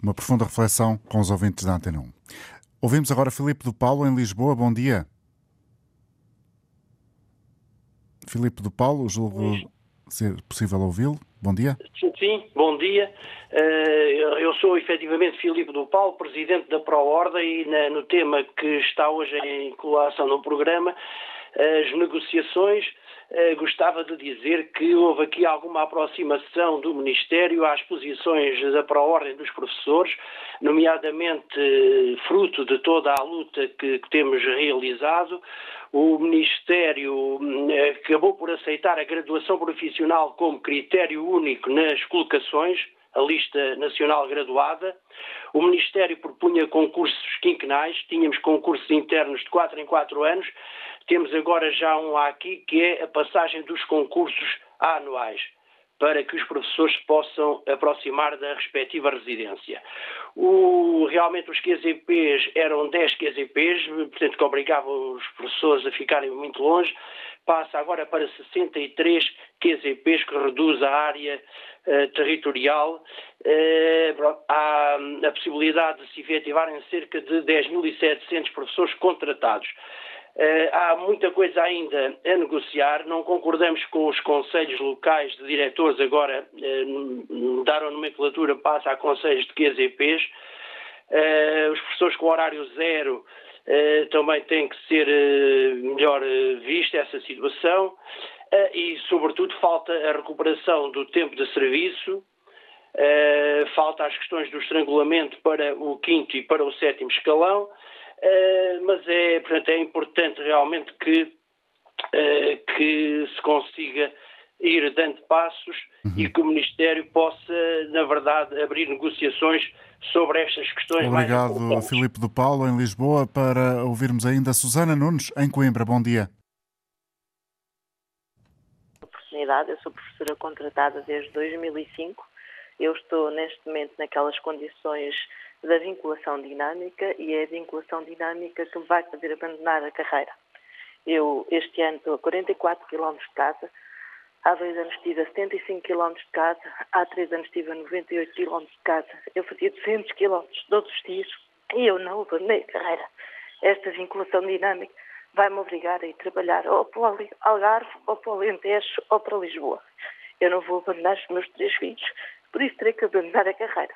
uma profunda reflexão com os ouvintes da Antena 1. Ouvimos agora Filipe do Paulo, em Lisboa. Bom dia. Filipe do Paulo, julgo ser possível ouvi-lo. Bom dia. Sim, bom dia. Eh, eu sou efetivamente Filipe do Paulo, presidente da ProOrda e no tema que está hoje em colação no programa, as negociações, eh, gostava de dizer que houve aqui alguma aproximação do Ministério às posições da Proordem dos professores, nomeadamente fruto de toda a luta que, que temos realizado. O Ministério eh, acabou por aceitar a graduação profissional como critério único nas colocações, a lista nacional graduada. O Ministério propunha concursos quinquenais, tínhamos concursos internos de 4 em 4 anos, temos agora já um aqui que é a passagem dos concursos anuais para que os professores possam aproximar da respectiva residência. O, realmente os QZPs eram 10 QZPs, portanto que obrigavam os professores a ficarem muito longe, passa agora para 63 QZPs, que reduz a área uh, territorial. Uh, há a possibilidade de se efetivarem cerca de 10.700 professores contratados. Uh, há muita coisa ainda a negociar, não concordamos com os conselhos locais de diretores, agora mudaram a nomenclatura, passa a conselhos de QZPs. Uh, os professores com horário zero também têm que ser melhor vista essa situação. E, sobretudo, falta a recuperação do tempo de serviço, falta as questões do estrangulamento para o quinto e para o sétimo escalão mas é, portanto, é importante realmente que, uh, que se consiga ir dando passos uhum. e que o Ministério possa, na verdade, abrir negociações sobre estas questões Obrigado, mais Filipe do Paulo, em Lisboa, para ouvirmos ainda Susana Nunes, em Coimbra. Bom dia. Oportunidade. Eu sou professora contratada desde 2005. Eu estou, neste momento, naquelas condições da vinculação dinâmica e é a vinculação dinâmica que me vai fazer abandonar a carreira. Eu, este ano, estou a 44 km de casa, há dois anos estive a 75 km de casa, há três anos estive a 98 km de casa. Eu fazia 200 km todos os dias e eu não abandonei a carreira. Esta vinculação dinâmica vai-me obrigar a ir trabalhar ou para o Algarve, ou para o Alentejo, ou para Lisboa. Eu não vou abandonar os meus três filhos, por isso terei que abandonar a carreira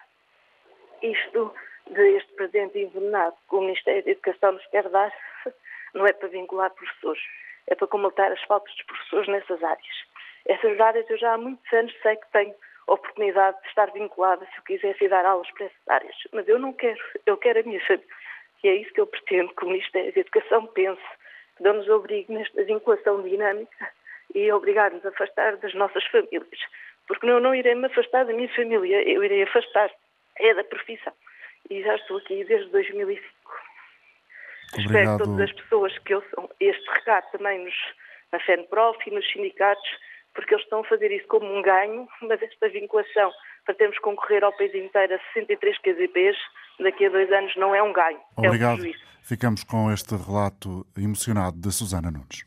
isto deste presente envenenado que o Ministério da Educação nos quer dar não é para vincular professores, é para completar as faltas dos professores nessas áreas. Essas áreas eu já há muitos anos sei que tenho oportunidade de estar vinculada se eu quisesse dar aulas para essas áreas, mas eu não quero, eu quero a minha família. E é isso que eu pretendo que o Ministério da Educação pense, que não nos obrigue nesta vinculação dinâmica e obrigar-nos a afastar das nossas famílias. Porque eu não irei me afastar da minha família, eu irei afastar é da profissão. E já estou aqui desde 2005. Obrigado. Espero que todas as pessoas que ouçam este recado também nos, na FENPROF e nos sindicatos, porque eles estão a fazer isso como um ganho, mas esta vinculação para termos concorrer ao país inteiro a 63 KZPs daqui a dois anos não é um ganho, Obrigado. é um prejuízo. Ficamos com este relato emocionado de Susana Nunes.